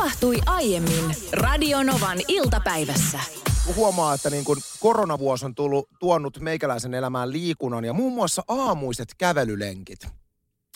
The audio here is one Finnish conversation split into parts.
tapahtui aiemmin Radionovan iltapäivässä. Huomaa, että niin kun koronavuosi on tullut, tuonut meikäläisen elämään liikunnan ja muun muassa aamuiset kävelylenkit.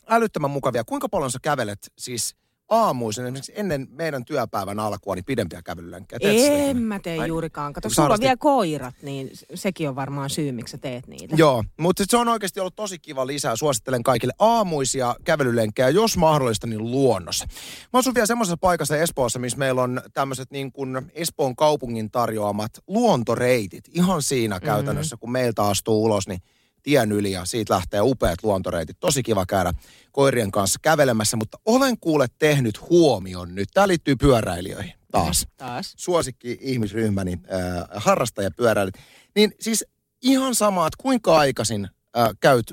Älyttömän mukavia. Kuinka paljon sä kävelet siis aamuisin, esimerkiksi ennen meidän työpäivän alkua, niin pidempiä kävelylenkkejä? En mä tee Vai- juurikaan. Kato, sulla on harrasti- vielä koirat, niin sekin on varmaan syy, miksi sä teet niitä. Joo, mutta se on oikeasti ollut tosi kiva lisää. Suosittelen kaikille aamuisia kävelylenkkejä, jos mahdollista, niin luonnossa. Mä asun vielä semmoisessa paikassa Espoossa, missä meillä on tämmöiset niin kuin Espoon kaupungin tarjoamat luontoreitit. Ihan siinä Mm-hmm. käytännössä, kun meiltä astuu ulos, niin tien yli ja siitä lähtee upeat luontoreitit. Tosi kiva käydä koirien kanssa kävelemässä, mutta olen kuule tehnyt huomion nyt. Tämä liittyy pyöräilijöihin taas Taas. suosikki ihmisryhmäni, äh, harrastajapyöräilijät, niin siis ihan sama, että kuinka aikaisin äh, käyt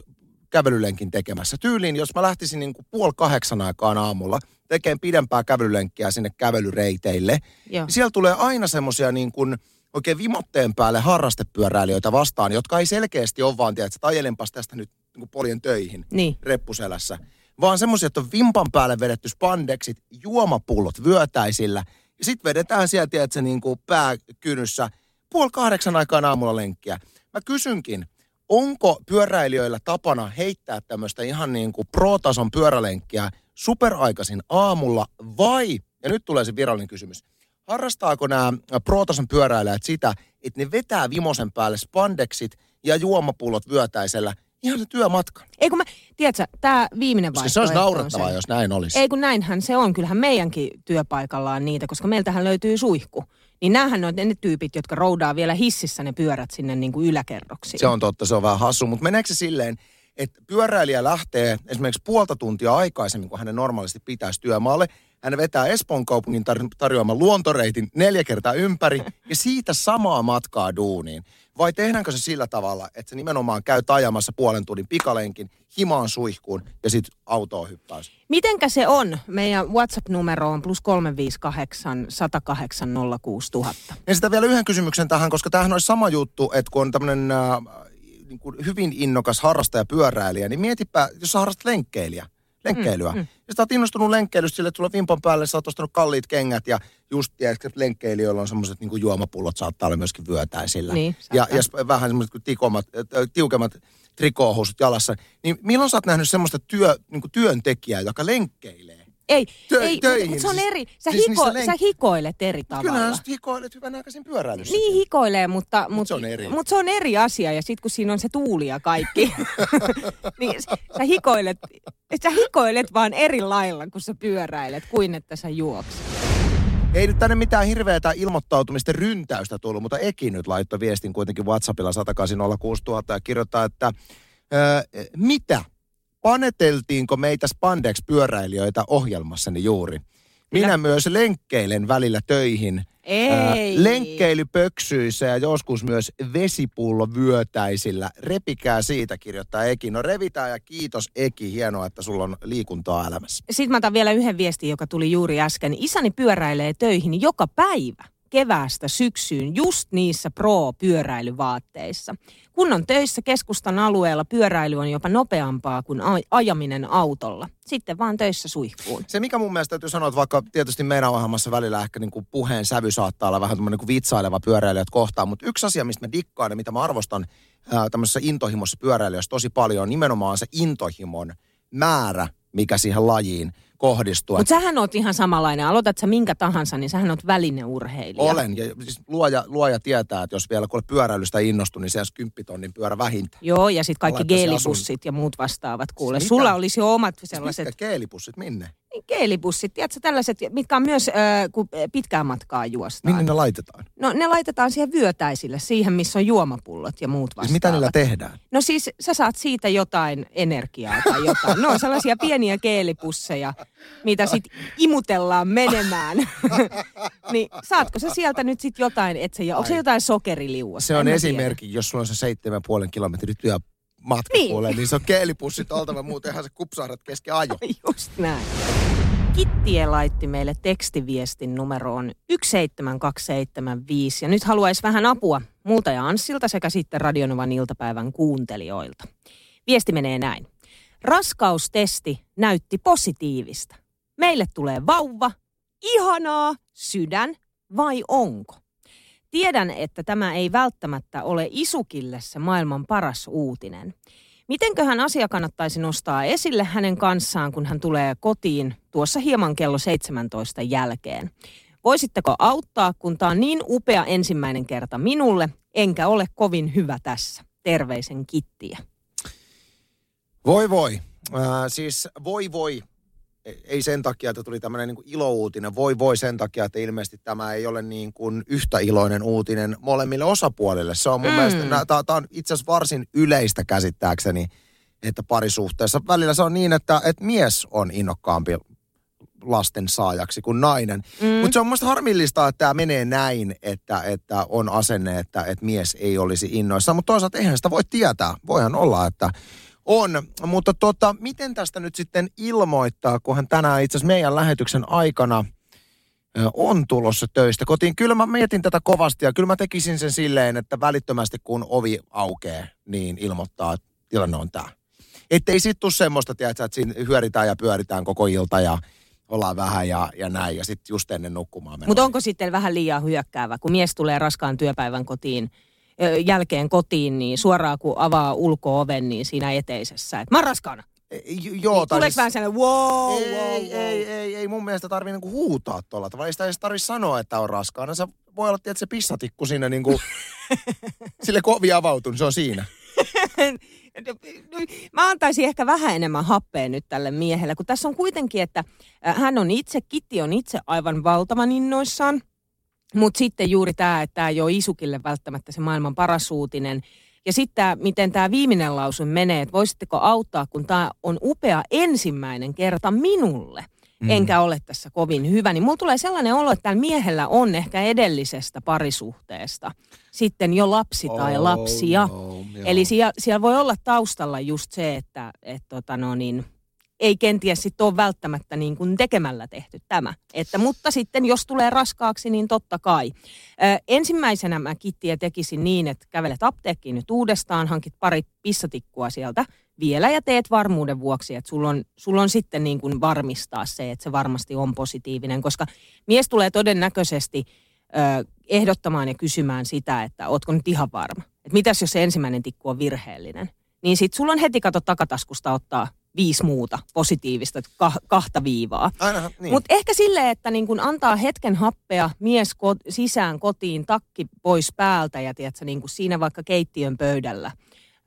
kävelylenkin tekemässä. Tyyliin, jos mä lähtisin niin kuin puoli kahdeksan aikaan aamulla tekemään pidempää kävelylenkkiä sinne kävelyreiteille, Joo. niin siellä tulee aina semmoisia niin kuin oikein vimotteen päälle harrastepyöräilijöitä vastaan, jotka ei selkeästi ole vaan, tiedät, että ajelenpas tästä nyt niin poljen töihin Niin. reppuselässä, vaan semmoisia, että on vimpan päälle vedetty spandexit, juomapullot vyötäisillä, ja sitten vedetään sieltä, tiedätkö, niin kuin pääkynyssä puoli kahdeksan aikaan aamulla lenkkiä. Mä kysynkin, onko pyöräilijöillä tapana heittää tämmöistä ihan niin kuin pro-tason pyörälenkkiä superaikaisin aamulla vai, ja nyt tulee se virallinen kysymys, harrastaako nämä pro-tason pyöräilijät sitä, että ne vetää vimosen päälle spandexit ja juomapullot vyötäisellä ihan se työmatka? Ei kun mä, tiedätkö, tämä viimeinen vaihtoehto se olisi on naurettavaa, se. jos näin olisi. Ei kun näinhän se on. Kyllähän meidänkin työpaikalla on niitä, koska meiltähän löytyy suihku. Niin näähän on ne tyypit, jotka roudaa vielä hississä ne pyörät sinne niin kuin yläkerroksiin. Se on totta, se on vähän hassu, mutta meneekö se silleen, että pyöräilijä lähtee esimerkiksi puolta tuntia aikaisemmin, kun hänen normaalisti pitäisi työmaalle. Hän vetää Espoon kaupungin tar- tarjoaman luontoreitin neljä kertaa ympäri ja siitä samaa matkaa duuniin. Vai tehdäänkö se sillä tavalla, että se nimenomaan käy ajamassa puolen tunnin pikalenkin himaan suihkuun ja sitten autoon hyppäisi? Mitenkä se on? Meidän WhatsApp-numero on plus 358 108 06000. Ja sitä vielä yhden kysymyksen tähän, koska tämähän olisi sama juttu, että kun on tämmöinen äh, niin hyvin innokas harrastajapyöräilijä, niin mietipä, jos sä harrastat lenkkeilijä, lenkkeilyä. Mm, mm. Ja sä oot innostunut lenkkeilystä sille, että sulla on vimpan päälle, sä oot ostanut kalliit kengät ja just tiedätkö, että lenkkeilijöillä on semmoiset niin juomapullot, saattaa olla myöskin vyötäisillä. Niin, ja, ja vähän semmoiset kuin tikomat, tiukemmat trikoohousut jalassa. Niin milloin sä oot nähnyt semmoista työ, niin työntekijää, joka lenkkeilee? Ei, Tö- ei töihin, mutta se on siis- eri. Sä, siis hiko, lenk- sä hikoilet eri tavalla. Kyllähän sä hikoilet hyvän aikaisin pyöräilyssä. Niin hikoilee, mutta, mutta, se on eri. mutta se on eri asia. Ja sitten kun siinä on se tuuli ja kaikki, niin sä hikoilet, sä hikoilet vaan eri lailla, kun sä pyöräilet, kuin että sä juokset. Ei nyt tänne mitään hirveätä ilmoittautumisten ryntäystä tullut, mutta Eki nyt laittoi viestin kuitenkin WhatsAppilla 1806000 ja kirjoittaa, että ää, mitä? Paneteltiinko meitä spandex-pyöräilijöitä ohjelmassani juuri? Minä Kyllä. myös lenkkeilen välillä töihin. Ei. lenkkeilypöksyissä ja joskus myös vesipullo vyötäisillä. Repikää siitä, kirjoittaa Eki. No revitään ja kiitos Eki. Hienoa, että sulla on liikuntaa elämässä. Sitten mä otan vielä yhden viestin, joka tuli juuri äsken. Isäni pyöräilee töihin joka päivä keväästä syksyyn just niissä pro-pyöräilyvaatteissa. Kun on töissä keskustan alueella, pyöräily on jopa nopeampaa kuin ajaminen autolla. Sitten vaan töissä suihkuun. Se, mikä mun mielestä täytyy sanoa, että vaikka tietysti meidän ohjelmassa välillä ehkä niin kuin puheen sävy saattaa olla vähän niin kuin vitsaileva pyöräilijät kohtaan, mutta yksi asia, mistä mä dikkaan ja mitä mä arvostan ää, tämmöisessä intohimossa pyöräilijässä tosi paljon, on nimenomaan se intohimon määrä, mikä siihen lajiin kohdistuu. Mutta sähän oot ihan samanlainen. Aloitat sä minkä tahansa, niin sähän oot välineurheilija. Olen, ja siis luoja, luoja tietää, että jos vielä kun pyöräilystä innostui, niin se olisi kymppitonnin pyörä vähintään. Joo, ja sitten kaikki Laittaisi geelibussit ja muut vastaavat. Kuule, Mitä? sulla olisi jo omat Siis sellaiset mitkä keelipussit, minne? niin, geelibussit, tiedätkö, tällaiset, mitkä on myös, äh, kun pitkää matkaa juostaan. Minne ne laitetaan? No ne laitetaan siihen vyötäisille, siihen missä on juomapullot ja muut vastaavat. Siis mitä niillä tehdään? No siis sä saat siitä jotain energiaa tai jotain. Ne on sellaisia pieniä keelipusseja, mitä sit imutellaan menemään. niin saatko sä sieltä nyt sit jotain, et sä, onko se Ai. jotain sokeriliuosta? Se on esimerkki, jos sulla on se 7,5 kilometrin työmatka Niin. niin. niin se on keelipussit oltava, muutenhan se kupsahdat kesken ajo. Just näin. Kittie laitti meille tekstiviestin numeroon 17275 ja nyt haluaisi vähän apua multa ja Anssilta sekä sitten Radionovan iltapäivän kuuntelijoilta. Viesti menee näin. Raskaustesti näytti positiivista. Meille tulee vauva ihanaa, sydän vai onko? Tiedän, että tämä ei välttämättä ole Isukille se maailman paras uutinen. Mitenköhän asia kannattaisi nostaa esille hänen kanssaan, kun hän tulee kotiin tuossa hieman kello 17 jälkeen? Voisitteko auttaa, kun tämä on niin upea ensimmäinen kerta minulle, enkä ole kovin hyvä tässä. Terveisen kittiä. Voi voi. Äh, siis voi voi. E- Ei sen takia, että tuli tämmöinen niin ilouutinen. Voi voi sen takia, että ilmeisesti tämä ei ole niin kuin yhtä iloinen uutinen molemmille osapuolille. Se on mun Mm. mielestä, tämä on itse asiassa varsin yleistä käsittääkseni, että parisuhteessa välillä se on niin, että, että mies on innokkaampi lasten saajaksi kuin nainen. Mm. Mutta se on musta harmillista, että tämä menee näin, että, että on asenne, että, että mies ei olisi innoissaan. Mutta toisaalta eihän sitä voi tietää. Voihan olla, että on. Mutta tota, miten tästä nyt sitten ilmoittaa, kun hän tänään itse asiassa meidän lähetyksen aikana on tulossa töistä kotiin. Kyllä mä mietin tätä kovasti ja kyllä mä tekisin sen silleen, että välittömästi kun ovi aukeaa, niin ilmoittaa, että tilanne on tämä. Että ei sit tule semmoista, tiedätkö, että siinä hyöritään ja pyöritään koko ilta ja ollaan vähän ja, ja näin. Ja sitten just ennen nukkumaan. Mutta onko sitten vähän liian hyökkäävä, kun mies tulee raskaan työpäivän kotiin, jälkeen kotiin, niin suoraan kun avaa ulko-oven, niin siinä eteisessä, että mä oon raskaana. J- Joo, tai Tuleeko siis- vähän sellainen wow, ei, wow, ei, wow. ei, ei, ei, mun mielestä tarvii niinku huutaa tuolla tavalla. Ei sitä edes tarvii sanoa, että on raskaana. Se voi olla, että se pissatikku siinä niinku, sille kun ovi avautuu, niin se on siinä. Mä antaisin ehkä vähän enemmän happea nyt tälle miehelle, kun tässä on kuitenkin, että hän on itse, Kitti on itse aivan valtavan innoissaan, mutta sitten juuri tämä, että tämä ei ole Isukille välttämättä se maailman paras uutinen. Ja sitten miten tämä viimeinen lausun menee, että voisitteko auttaa, kun tämä on upea ensimmäinen kerta minulle. Mm. Enkä ole tässä kovin hyvä, niin mulla tulee sellainen olo, että tällä miehellä on ehkä edellisestä parisuhteesta sitten jo lapsi tai Oh, lapsia. no, joo. Eli siellä, siellä voi olla taustalla just se, että et tota no niin, ei kenties sitten ole välttämättä niin kuin tekemällä tehty tämä. Että, mutta sitten jos tulee raskaaksi, niin totta kai. Ö, ensimmäisenä mä kittiä tekisin niin, että kävelet apteekkiin nyt uudestaan, hankit pari pissatikkua sieltä vielä ja teet varmuuden vuoksi, että sulla on, sulla on sitten niin kuin varmistaa se, että se varmasti on positiivinen, koska mies tulee todennäköisesti ö, ehdottamaan ja kysymään sitä, että ootko nyt ihan varma. Että mitäs jos se ensimmäinen tikku on virheellinen. Niin sit sulla on heti kato takataskusta ottaa viisi muuta positiivista, kah- kahta viivaa. Ainahan, niin. Mutta ehkä silleen, että niin kun antaa hetken happea mies ko- sisään kotiin, takki pois päältä ja tiedätkö, niin kun siinä vaikka keittiön pöydällä.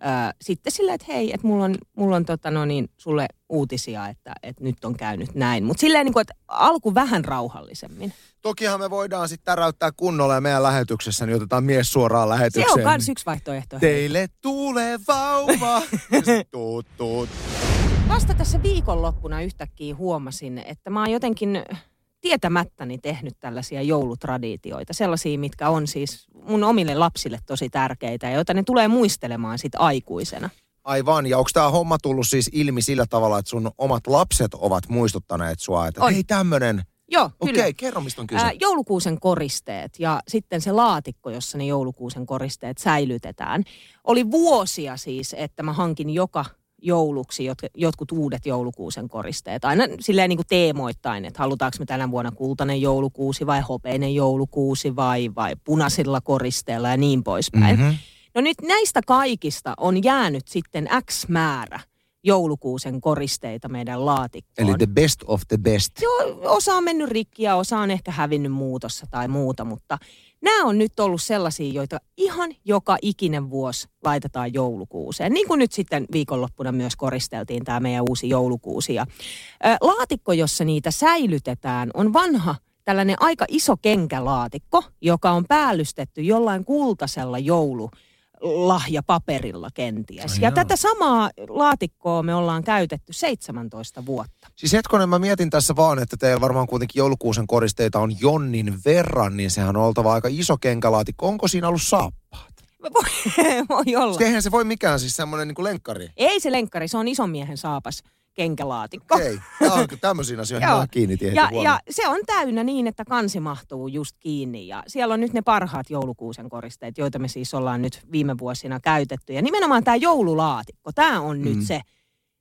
Öö, sitten silleen, että hei, että mulla on, mulla on tota, no niin, sulle uutisia, että, että nyt on käynyt näin. Mutta silleen, niin kun, että alku vähän rauhallisemmin. Tokihan me voidaan sitten täräyttää kunnolla ja meidän lähetyksessä, niin otetaan mies suoraan Se lähetykseen. on myös yksi vaihtoehto. Teille tulee vauva. Tuut, tuut. Vasta tässä viikonloppuna yhtäkkiä huomasin, että mä oon jotenkin tietämättäni tehnyt tällaisia joulutraditioita. Sellaisia, mitkä on siis mun omille lapsille tosi tärkeitä ja joita ne tulee muistelemaan sit aikuisena. Aivan, ja onko tämä homma tullut siis ilmi sillä tavalla, että sun omat lapset ovat muistuttaneet sua, että On. hei tämmönen. Joo, Okei, kyllä. kerro mistä on kyse. Ää, joulukuusen koristeet ja sitten se laatikko, jossa ne joulukuusen koristeet säilytetään. Oli vuosia siis, että mä hankin joka jouluksi jot, jotkut uudet joulukuusen koristeet. Aina silleen niin kuin teemoittain, että halutaanko me tänä vuonna kultainen joulukuusi vai hopeinen joulukuusi vai, vai punaisilla koristeilla ja niin poispäin. Mhm. No nyt näistä kaikista on jäänyt sitten X määrä joulukuusen koristeita meidän laatikkoon. Eli the best of the best. Joo, osa on mennyt rikki ja osa on ehkä hävinnyt muutossa tai muuta, mutta nämä on nyt ollut sellaisia, joita ihan joka ikinen vuosi laitetaan joulukuuseen. Niin kuin nyt sitten viikonloppuna myös koristeltiin tämä meidän uusi joulukuusi. Ja, laatikko, jossa niitä säilytetään, on vanha tällainen aika iso kenkälaatikko, joka on päällystetty jollain kultasella joulu lahjapaperilla kenties. Ai ja joo. tätä samaa laatikkoa me ollaan käytetty 17 vuotta. Siis hetkonen, mä mietin tässä vaan, että teillä varmaan kuitenkin joulukuusen koristeita on jonnin verran, niin sehän on oltava aika iso kenkälaatikko. Onko siinä ollut saappaat? Voi, voi olla. Sitten eihän se voi mikään siis semmoinen niin kuin lenkkari. Ei se lenkkari, se on ison miehen saapas kenkälaatikko. Okei, okay. on tämmöisiin asioihin Joo. mä kiinnitin heti Ja, huomioon. ja se on täynnä niin, että kansi mahtuu just kiinni. Ja siellä on nyt ne parhaat joulukuusen koristeet, joita me siis ollaan nyt viime vuosina käytetty. Ja nimenomaan tämä joululaatikko, tämä on mm. nyt se.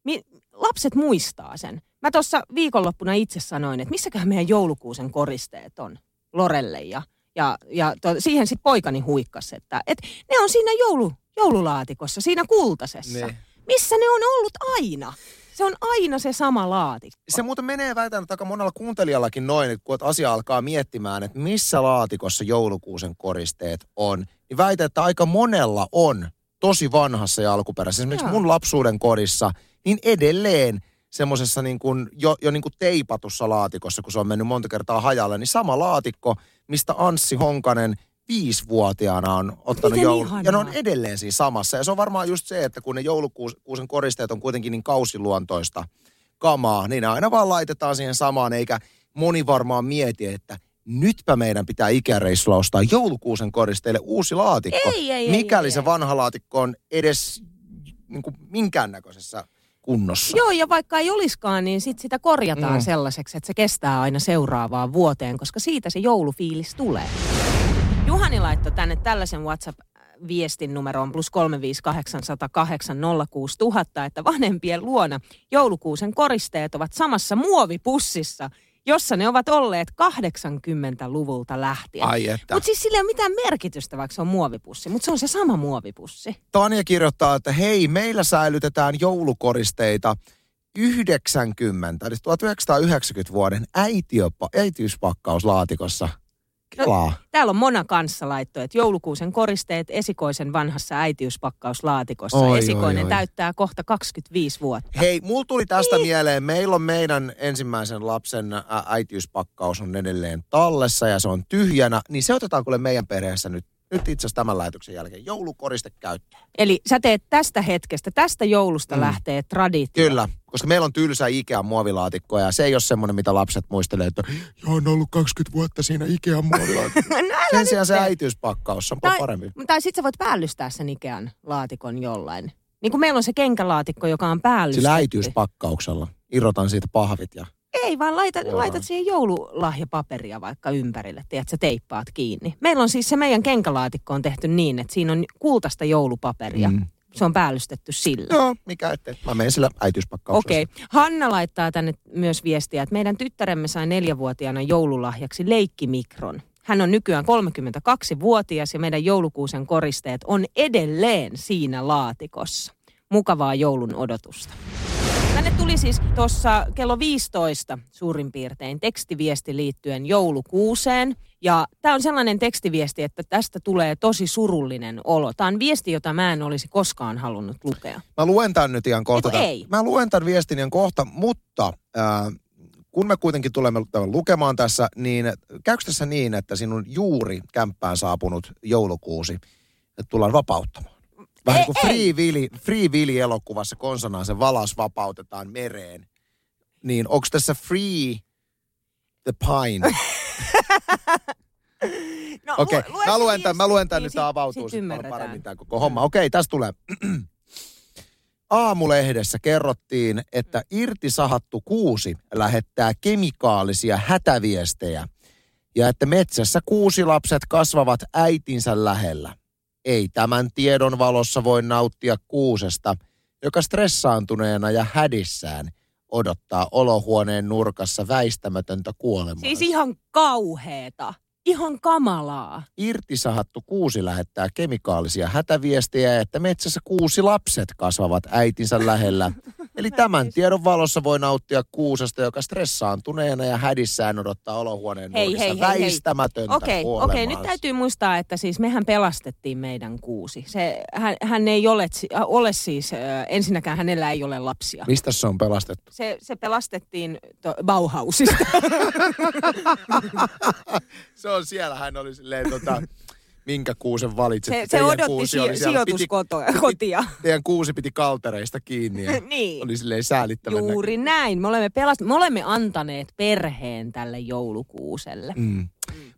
Mi- lapset muistaa sen. Mä tuossa viikonloppuna itse sanoin, että missäköhän meidän joulukuusen koristeet on Lorelle ja, ja, ja to, siihen sitten poikani huikkas, että et ne on siinä joulu, joululaatikossa, siinä kultasessa. Niin. Missä ne on ollut aina? Se on aina se sama laatikko. Se muuten menee väitän, että aika monella kuuntelijallakin noin, että kun asia alkaa miettimään, että missä laatikossa joulukuusen koristeet on, niin väitän, että aika monella on tosi vanhassa ja alkuperäisessä. Esimerkiksi Joo. mun lapsuuden kodissa, niin edelleen semmoisessa niin kuin, jo, jo niin kuin teipatussa laatikossa, kun se on mennyt monta kertaa hajalle, niin sama laatikko, mistä Anssi Honkanen viisivuotiaana on ottanut Miten joulu. ihanaa. Ja ne on edelleen siinä samassa. Ja se on varmaan just se, että kun ne joulukuusen koristeet on kuitenkin niin kausiluontoista kamaa, niin ne aina vaan laitetaan siihen samaan, eikä moni varmaan mieti, että nytpä meidän pitää ikäreissulla ostaa joulukuusen koristeille uusi laatikko. Ei, ei, ei, mikäli ei, se ei. vanha laatikko on edes niin kuin minkäännäköisessä kunnossa. Joo, ja vaikka ei olisikaan, niin sit sitä korjataan mm. sellaiseksi, että se kestää aina seuraavaan vuoteen, koska siitä se joulufiilis tulee. Juhani laittoi tänne tällaisen WhatsApp-viestin numeroon plus 35808 että vanhempien luona joulukuusen koristeet ovat samassa muovipussissa, jossa ne ovat olleet 80-luvulta lähtien. Ai että. Mutta siis sillä ei ole mitään merkitystä, vaikka se on muovipussi, mutta se on se sama muovipussi. Tanja kirjoittaa, että hei, meillä säilytetään joulukoristeita 90, eli 1990 vuoden äitiöpa, äitiyspakauslaatikossa. Kelaa. Täällä on Mona kanssa laitto, että joulukuusen koristeet esikoisen vanhassa äitiyspakkauslaatikossa. Oi, Esikoinen oi, oi. täyttää kohta 25 vuotta. Hei, mulla tuli tästä mieleen, meillä on meidän ensimmäisen lapsen äitiyspakkaus on edelleen tallessa ja se on tyhjänä, niin se otetaan kuule meidän perheessä nyt, nyt itse asiassa tämän lähetyksen jälkeen joulukoriste käyttöön. Eli sä teet tästä hetkestä, tästä joulusta Mm. lähtee traditio. Kyllä, koska meillä on tylsä Ikean muovilaatikko ja se ei ole semmoinen, mitä lapset muistelee, että joo, on ollut 20 vuotta siinä Ikean muovilaatikko. no Sen sijaan se äitiyspakkaus on Tai- parempi. Tai sit sä voit päällystää sen Ikean laatikon jollain. Niin kuin meillä on se kenkälaatikko, joka on päällystetty. Sillä äitiyspakkauksella. Irrotan siitä pahvit ja... Ei, vaan laitat, Joo. laitat siihen joululahjapaperia vaikka ympärille, tiedät, sä teippaat kiinni. Meillä on siis se meidän kenkälaatikko on tehty niin, että siinä on kultaista joulupaperia. Mm. Se on päällystetty sillä. Joo, mikä ettei. Mä menen sillä äitiyspakkauksella. Okei. Okay. Hanna laittaa tänne myös viestiä, että meidän tyttäremme sai neljävuotiaana joululahjaksi leikkimikron. Hän on nykyään 32-vuotias ja meidän joulukuusen koristeet on edelleen siinä laatikossa. Mukavaa joulun odotusta. Tänne tuli siis tuossa kello 15 suurin piirtein tekstiviesti liittyen joulukuuseen. Ja tämä on sellainen tekstiviesti, että tästä tulee tosi surullinen olo. Tämä on viesti, jota mä en olisi koskaan halunnut lukea. Mä luen tämän nyt ihan kohta. Eiku ei? Mä luen tämän viestin ihan kohta, mutta äh, kun me kuitenkin tulemme tämän lukemaan tässä, niin käykö tässä niin, että sinun juuri kämppään saapunut joulukuusi tullaan vapauttamaan? Vähän Ei, niin kuin Free Willy, Free Willy elokuvassa konsanaan se valas vapautetaan mereen. Niin onko tässä Free the Pine? No, Okei, lu- lue mä luen tämän, mä luen tämän niin nyt, sit- tämä avautuu sit ymmärretään. paremmin tämä koko homma. Okei, tässä tulee. Aamulehdessä kerrottiin, että irtisahattu kuusi lähettää kemikaalisia hätäviestejä ja että metsässä kuusi lapset kasvavat äitinsä lähellä. Ei tämän tiedon valossa voi nauttia kuusesta, joka stressaantuneena ja hädissään odottaa olohuoneen nurkassa väistämätöntä kuolemaa. Siis ihan kauheeta. Ihan kamalaa. irtisahattu kuusi lähettää kemikaalisia hätäviestejä, että metsässä kuusi lapset kasvavat äitinsä lähellä. Eli tämän tiedon valossa voi nauttia kuusesta, joka stressaantuneena ja hädissään odottaa olohuoneen Hei, hei, hei, väistämätöntä Okei, kuolemaansa. okei, nyt täytyy muistaa, että siis mehän pelastettiin meidän kuusi. Se, hän, hän ei ole, äh, ole siis, äh, ensinnäkään hänellä ei ole lapsia. Mistä se on pelastettu? Se, se pelastettiin to, Bauhausista. Se on siellä, hän oli silleen, tota, minkä kuusen valitsit. Se, se odotti si- sijoituskotia. teidän kuusi piti kaltereista kiinni ja niin. oli silleen säälittävän Juuri näin. Me olemme, pelast- me olemme antaneet perheen tälle joulukuuselle. Mm.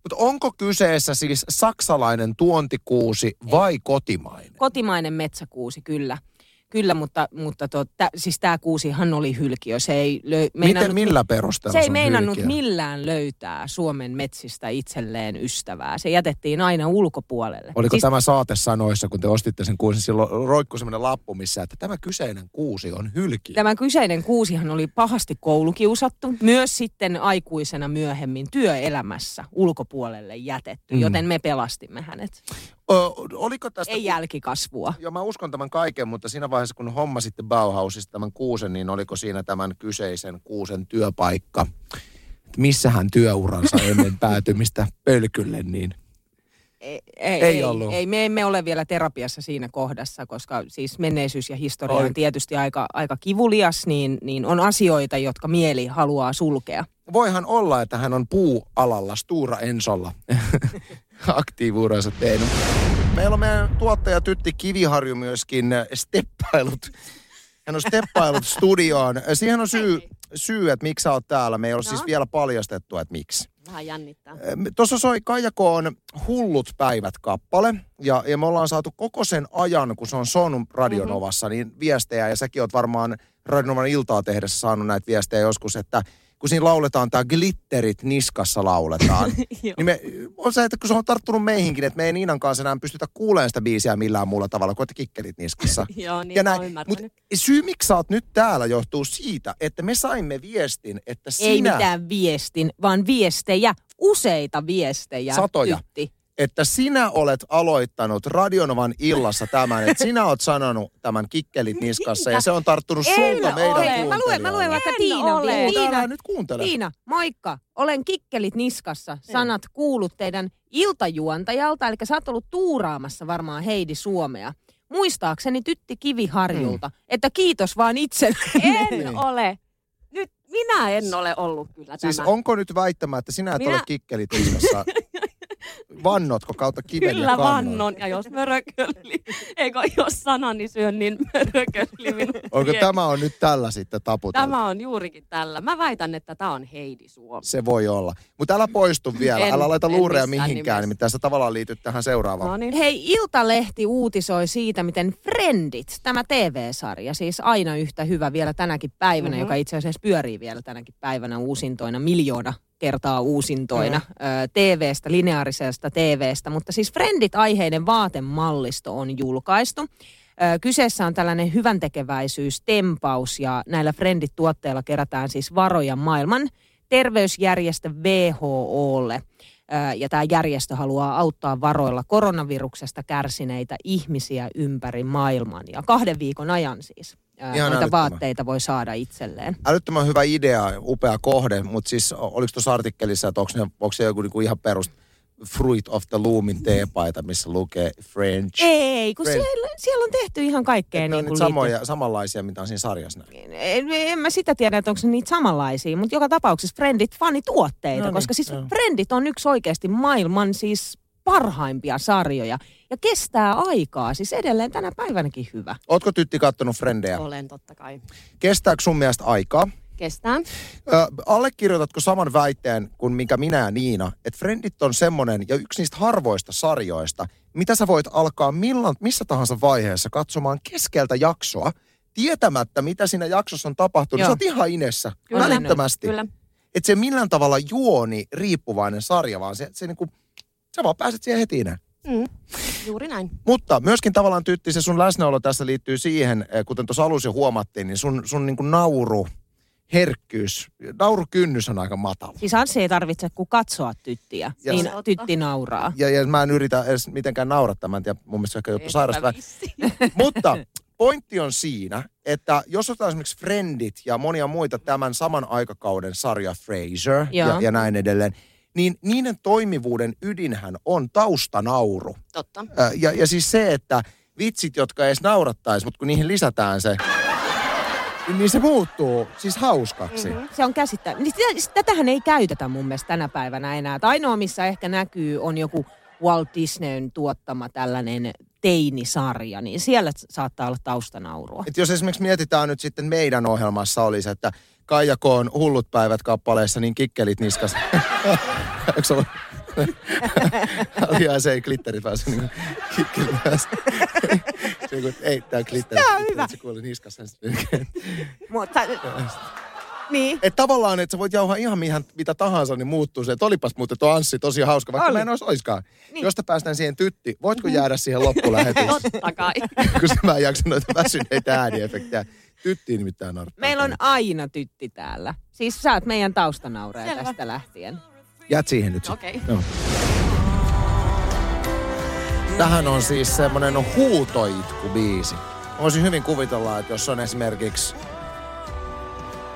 Mutta onko kyseessä siis saksalainen tuontikuusi vai kotimainen? Kotimainen metsäkuusi, kyllä. Kyllä, mutta, mutta to, tä, siis tämä kuusihan oli hylkiö. Se ei löy, Miten, millä perusteella Se ei meinannut hylkiö? millään löytää Suomen metsistä itselleen ystävää. Se jätettiin aina ulkopuolelle. Oliko siis, tämä saate sanoissa, kun te ostitte sen kuusen, silloin roikkui semmoinen lappu, missä, että tämä kyseinen kuusi on hylkiö. Tämä kyseinen kuusihan oli pahasti koulukiusattu, myös sitten aikuisena myöhemmin työelämässä ulkopuolelle jätetty, Mm. joten me pelastimme hänet. Ö, oliko tästä... Ei jälkikasvua. Joo, mä uskon tämän kaiken, mutta siinä vaiheessa, kun hommasitte Bauhausista tämän kuusen, niin oliko siinä tämän kyseisen kuusen työpaikka? Että missä hän työuransa ennen päätymistä pölkylle, niin Ei, Ei ei, ollut. ei, me emme ole vielä terapiassa siinä kohdassa, koska siis menneisyys ja historia Oi. on tietysti aika, aika kivulias, niin, niin on asioita, jotka mieli haluaa sulkea. voihan olla, että hän on puualalla, Stura Ensolla aktiivuuransa tehnyt. Meillä on meidän tuottaja Tytti Kiviharju myöskin äh, steppailut. Hän on steppailut studioon. Siihen on syy, syy, että miksi sä oot täällä. Me ei ole No. siis vielä paljastettu, että miksi. Vähän jännittää. Äh, Tuossa soi Kaijakoon Hullut päivät kappale. Ja, ja me ollaan saatu koko sen ajan, kun se on sonut Radionovassa, niin viestejä. Ja säkin oot varmaan Radionovan iltaa tehdessä saanut näitä viestejä joskus, että kun siinä lauletaan tämä glitterit niskassa lauletaan. Niin me, on se, että kun se on tarttunut meihinkin, että me ei Niinan kanssa enää pystytä kuulemaan sitä biisiä millään muulla tavalla kuin että kikkelit niskassa. Joo, niin ja näin. ymmärtänyt. syy, miksi sä oot nyt täällä, johtuu siitä, että me saimme viestin, että sinä... Ei mitään viestin, vaan viestejä, useita viestejä. Satoja. Tytti. Että sinä olet aloittanut Radionovan illassa tämän, että sinä olet sanonut tämän kikkelit niskassa ja se on tarttunut En sulta meidän ole. Mä luen, mä luen vaikka Tiina. ole. Tiina, nyt kuuntele. Tiina, moikka. Olen kikkelit niskassa. Sanat kuulut teidän iltajuontajalta, eli sä oot ollut tuuraamassa varmaan Heidi Suomea. Muistaakseni tytti Kiviharjulta, että kiitos vaan itselle. En Niin. ole. Nyt minä en ole ollut kyllä Siis tämä. onko nyt väittämä, että sinä et Minä- ole kikkelit niskassa? Vannotko kautta kiven Kyllä ja vannon. Ja jos mörökölli, eikö jos sanani syön, niin mörökölli minun Onko vie. tämä on nyt tällä sitten taputeltu? Tämä on juurikin tällä. Mä väitän, että tämä on Heidi Suomi. Se voi olla. Mutta älä poistu vielä, En- älä laita luureja mihinkään, nimessä. nimittäin sä tavallaan liityt tähän seuraavaan. No niin. Hei, Iltalehti uutisoi siitä, miten Friendit, tämä TV-sarja, siis aina yhtä hyvä vielä tänäkin päivänä, Mhm. mm-hmm. joka itse asiassa pyörii vielä tänäkin päivänä uusintoina, miljoona kertaa uusintoina mm-hmm. ö, TV-stä, lineaarisesta TV-stä. Mutta siis Friendit-aiheinen vaatemallisto on julkaistu. Ö, Kyseessä on tällainen hyvän tekeväisyystempaus ja näillä Friendit-tuotteilla kerätään siis varoja maailman terveysjärjestö WHOlle. Ö, Ja tämä järjestö haluaa auttaa varoilla koronaviruksesta kärsineitä ihmisiä ympäri maailman. Ja kahden viikon ajan siis ö, Ihan noita älyttömän. vaatteita voi saada itselleen. Älyttömän hyvä idea, upea kohde, mutta siis oliko tuossa artikkelissa, että onko, ne, onko se joku niinku ihan perus Fruit of the Loomin teepaita, missä lukee French? Ei, kun Friend- siellä, siellä on tehty ihan kaikkea. Et ne on niin nyt kuin samoja, samanlaisia, mitä on siinä sarjassa näin. En, en mä sitä tiedä, että onko se niitä samanlaisia, mutta joka tapauksessa Friendit fanituotteita, No niin, koska siis joo. Friendit on yksi oikeasti maailman siis parhaimpia sarjoja ja kestää aikaa, siis edelleen tänä päivänäkin hyvä. Ootko tytti kattonut Frendejä? Olen totta kai. Kestääkö sun mielestä aikaa? Kestää. Ö, allekirjoitatko saman väitteen kuin mikä minä ja Niina, että Friendit on semmonen ja yksi niistä harvoista sarjoista, mitä sä voit alkaa millan, missä tahansa vaiheessa katsomaan keskeltä jaksoa, tietämättä mitä siinä jaksossa on tapahtunut. Joo. Sä oot ihan inessä, Kyllä. välittömästi. Kyllä. Että se millään tavalla juoni riippuvainen sarja, vaan se, se niinku, sä vaan pääset siihen heti ineen. Mm. Juuri näin. Mutta myöskin tavallaan tytti se sun läsnäolo tässä liittyy siihen, eh, kuten tuossa alussa jo huomattiin, niin sun, sun niinku nauru, herkkyys, naurukynnys on aika matala. Siis Anssi ei tarvitse kuin katsoa tyttiä, Ja niin se- tytti nauraa. Ja, ja mä en yritä edes mitenkään naurattaa, mä en tiedä, mun mielestä ehkä joku sairasta. Eipä vissiin. Mutta pointti on siinä, että jos otetaan esimerkiksi Friendit ja monia muita tämän saman aikakauden sarja Frasier ja, ja näin edelleen, niin niiden toimivuuden ydinhän on taustanauru. Totta. Ja, ja siis se, että vitsit, jotka ei edes naurattaisi, mutta kun niihin lisätään se, niin se muuttuu siis hauskaksi. Mm-hmm. Se on käsittää. Niin Tätähän ei käytetä mun mielestä tänä päivänä enää. Tai ainoa, missä ehkä näkyy, on joku Walt Disneyn tuottama tällainen teinisarja, niin siellä saattaa olla taustanaurua. Et jos esimerkiksi mietitään nyt sitten meidän ohjelmassa olisi, että Kaija Koon hullut päivät kappaleessa, niin kikkelit niskas. Eikö se ollut? Oli ihan se ei glitterit pääse niin kikkelit pääse. Niin kuin, ei, tää on glitteri. Tää on hyvä. Se kuuli niskassa. sitten. Mutta, niin. Et tavallaan, että sä voit jauhaa ihan mihän, mitä tahansa, niin muuttuu se, että olipas muuten tuo Anssi tosi hauska, vaikka Oli. mä en olisi oiskaan. Niin. Niin. Josta päästään siihen tytti, voitko jäädä siihen loppulähetykseen? Totta kai. kun mä en jaksa noita väsyneitä ääniefektejä. Tyttiin nimittäin narttaa. Meillä on aina tytti täällä. Siis sä oot meidän taustanaureja Selvä. tästä lähtien. Jät siihen nyt Okei. sitten. Joo. Tähän on siis semmonen huutoitku-biisi. Voisin hyvin kuvitella, että jos on esimerkiksi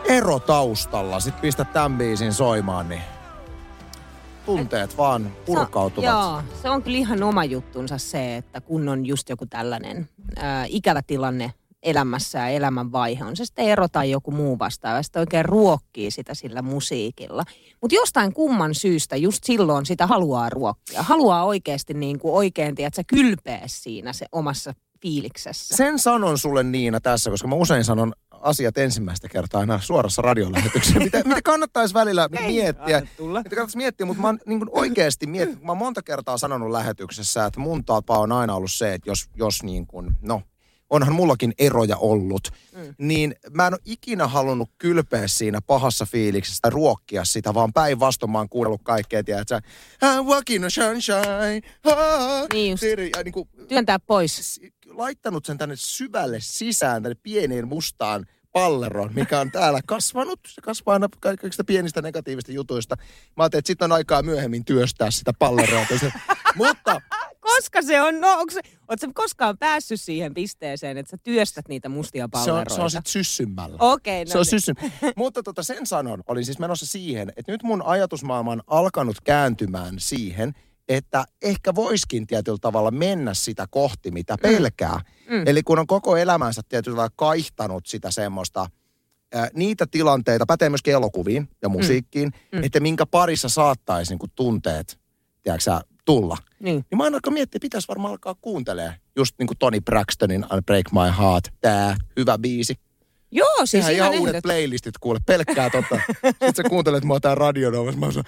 ero taustalla, sit pistä tämän biisin soimaan, niin tunteet vaan purkautuvat. Se, joo, se on kyllä ihan oma juttunsa se, että kun on just joku tällainen ää, ikävä tilanne elämässä ja elämänvaihe, on se sitten ero tai joku muu vastaava, ja sitten oikein ruokkii sitä sillä musiikilla. Mutta jostain kumman syystä just silloin sitä haluaa ruokkia. Haluaa oikeasti niin kuin oikein, tiedätkö, kylpeä siinä se omassa fiiliksessä. Sen sanon sulle Niina tässä, koska mä usein sanon asiat ensimmäistä kertaa aina suorassa radiolähetyksessä. mitä, mitä kannattaisi välillä miettiä. anna tulla. Mitä kannattaisi miettiä, mutta mä oon niin kuin oikeasti miettinyt, mä oon monta kertaa sanonut lähetyksessä, että mun tapa on aina ollut se, että jos, jos niin kuin, no, onhan mullakin eroja ollut, mm. niin mä en ole ikinä halunnut kylpeä siinä pahassa fiiliksessä ruokkia sitä, vaan päinvastoin mä oon kuunnellut kaikkea, tiedätkö, I'm walking on sunshine, ah, Niin just. ja niin kuin, Työntää pois. laittanut sen tänne syvälle sisään, tänne pieneen mustaan palleroon, mikä on täällä kasvanut. Se kasvaa aina ka- kaikista pienistä negatiivista jutuista. Mä ajattelin, että sitten on aikaa myöhemmin työstää sitä palleroa. Mutta Koska se on, no onko se, ootko koskaan päässyt siihen pisteeseen, että sä työstät niitä mustia se on, palleroita? se on sitten syssymällä. Okei, no Se on niin. syssyn. Mutta tota sen sanon, olin siis menossa siihen, että nyt mun ajatusmaailma on alkanut kääntymään siihen, että ehkä voiskin tietyllä tavalla mennä sitä kohti, mitä pelkää. Mm. Eli kun on koko elämänsä tietyllä tavalla kaihtanut sitä semmoista, ää, niitä tilanteita, pätee myöskin elokuviin ja musiikkiin, Mm. että minkä parissa saattaisi niin tunteet, tiedätkö tulla. Niin. Niin mä aina alkaa miettiä, pitäisi varmaan alkaa kuuntelemaan just niin kuin Tony Braxtonin I Break My Heart, tää hyvä biisi. Joo, siis Sehän ihan ihan uudet playlistit kuule, pelkkää tota. Sitten sä kuuntelet mua tää radionovassa, mä se,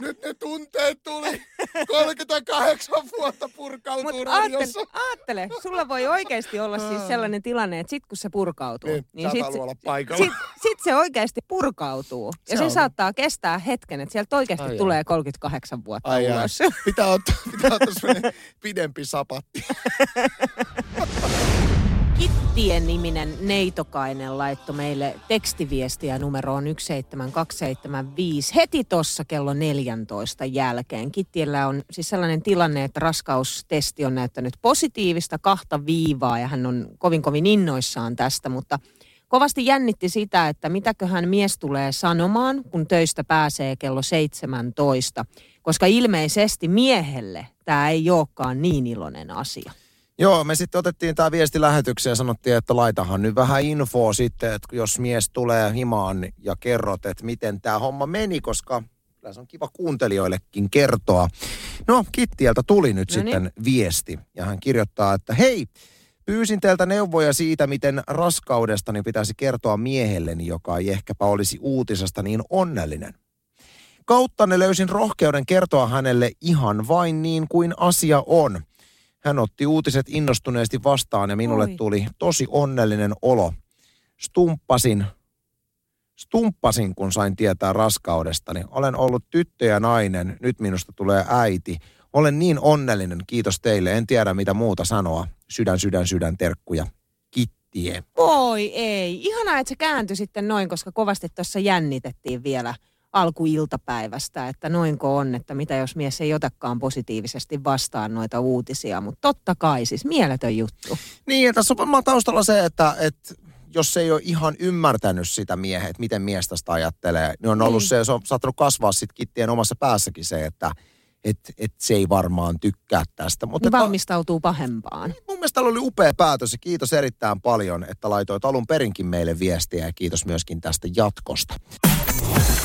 nyt ne tunteet tuli. 38 vuotta purkautuu Mutta radiossa. aattele, aattele, sulla voi oikeasti olla siis sellainen tilanne, että sit kun se purkautuu, Niin, niin sit, se- halua olla paikalla. sit, sit se oikeasti purkautuu. Ja Se se, on. saattaa kestää hetken, että sieltä oikeasti Ai tulee 38 vuotta Ai jaa. ulos. Pitää ottaa, pitää ottaa pidempi sapatti. Kittien niminen Neitokainen laittoi meille tekstiviestiä numeroon 17275 heti tuossa kello 14 jälkeen. Kittiellä on siis sellainen tilanne, että raskaustesti on näyttänyt positiivista kahta viivaa ja hän on kovin kovin innoissaan tästä, mutta kovasti jännitti sitä, että mitäköhän mies tulee sanomaan, kun töistä pääsee kello 17, koska ilmeisesti miehelle tämä ei olekaan niin iloinen asia. Joo, me sitten otettiin tämä viesti lähetykseen ja sanottiin, että laitahan nyt vähän infoa sitten, että jos mies tulee himaan ja kerrot, että miten tämä homma meni, koska kyllä se on kiva kuuntelijoillekin kertoa. No, Kittieltä tuli nyt No niin. sitten viesti ja hän kirjoittaa, että hei, pyysin teiltä neuvoja siitä, miten raskaudestani pitäisi kertoa miehelleni, joka ei ehkäpä olisi uutisesta niin onnellinen. Kauttanne löysin rohkeuden kertoa hänelle ihan vain niin kuin asia on. Hän otti uutiset innostuneesti vastaan ja minulle Oi. tuli tosi onnellinen olo. Stumppasin, stumppasin kun sain tietää raskaudestani. Olen ollut tyttö ja nainen, nyt minusta tulee äiti. Olen niin onnellinen, kiitos teille. En tiedä mitä muuta sanoa. Sydän, sydän, sydän, terkkuja. Kittie. Oi ei. Ihanaa, että se kääntyi sitten noin, koska kovasti tuossa jännitettiin vielä alkuiltapäivästä, että noinko on, että mitä jos mies ei otakaan positiivisesti vastaan noita uutisia. Mutta totta kai, siis mieletön juttu. Niin, ja tässä on varmaan taustalla se, että, että jos ei ole ihan ymmärtänyt sitä miehet, että miten mies tästä ajattelee, niin on ollut Niin. se, se on saattanut kasvaa sitten kittien omassa päässäkin se, että et, et se ei varmaan tykkää tästä. Mutta Niin ta- valmistautuu pahempaan. mun mielestä oli upea päätös ja kiitos erittäin paljon, että laitoit alun perinkin meille viestiä ja kiitos myöskin tästä jatkosta.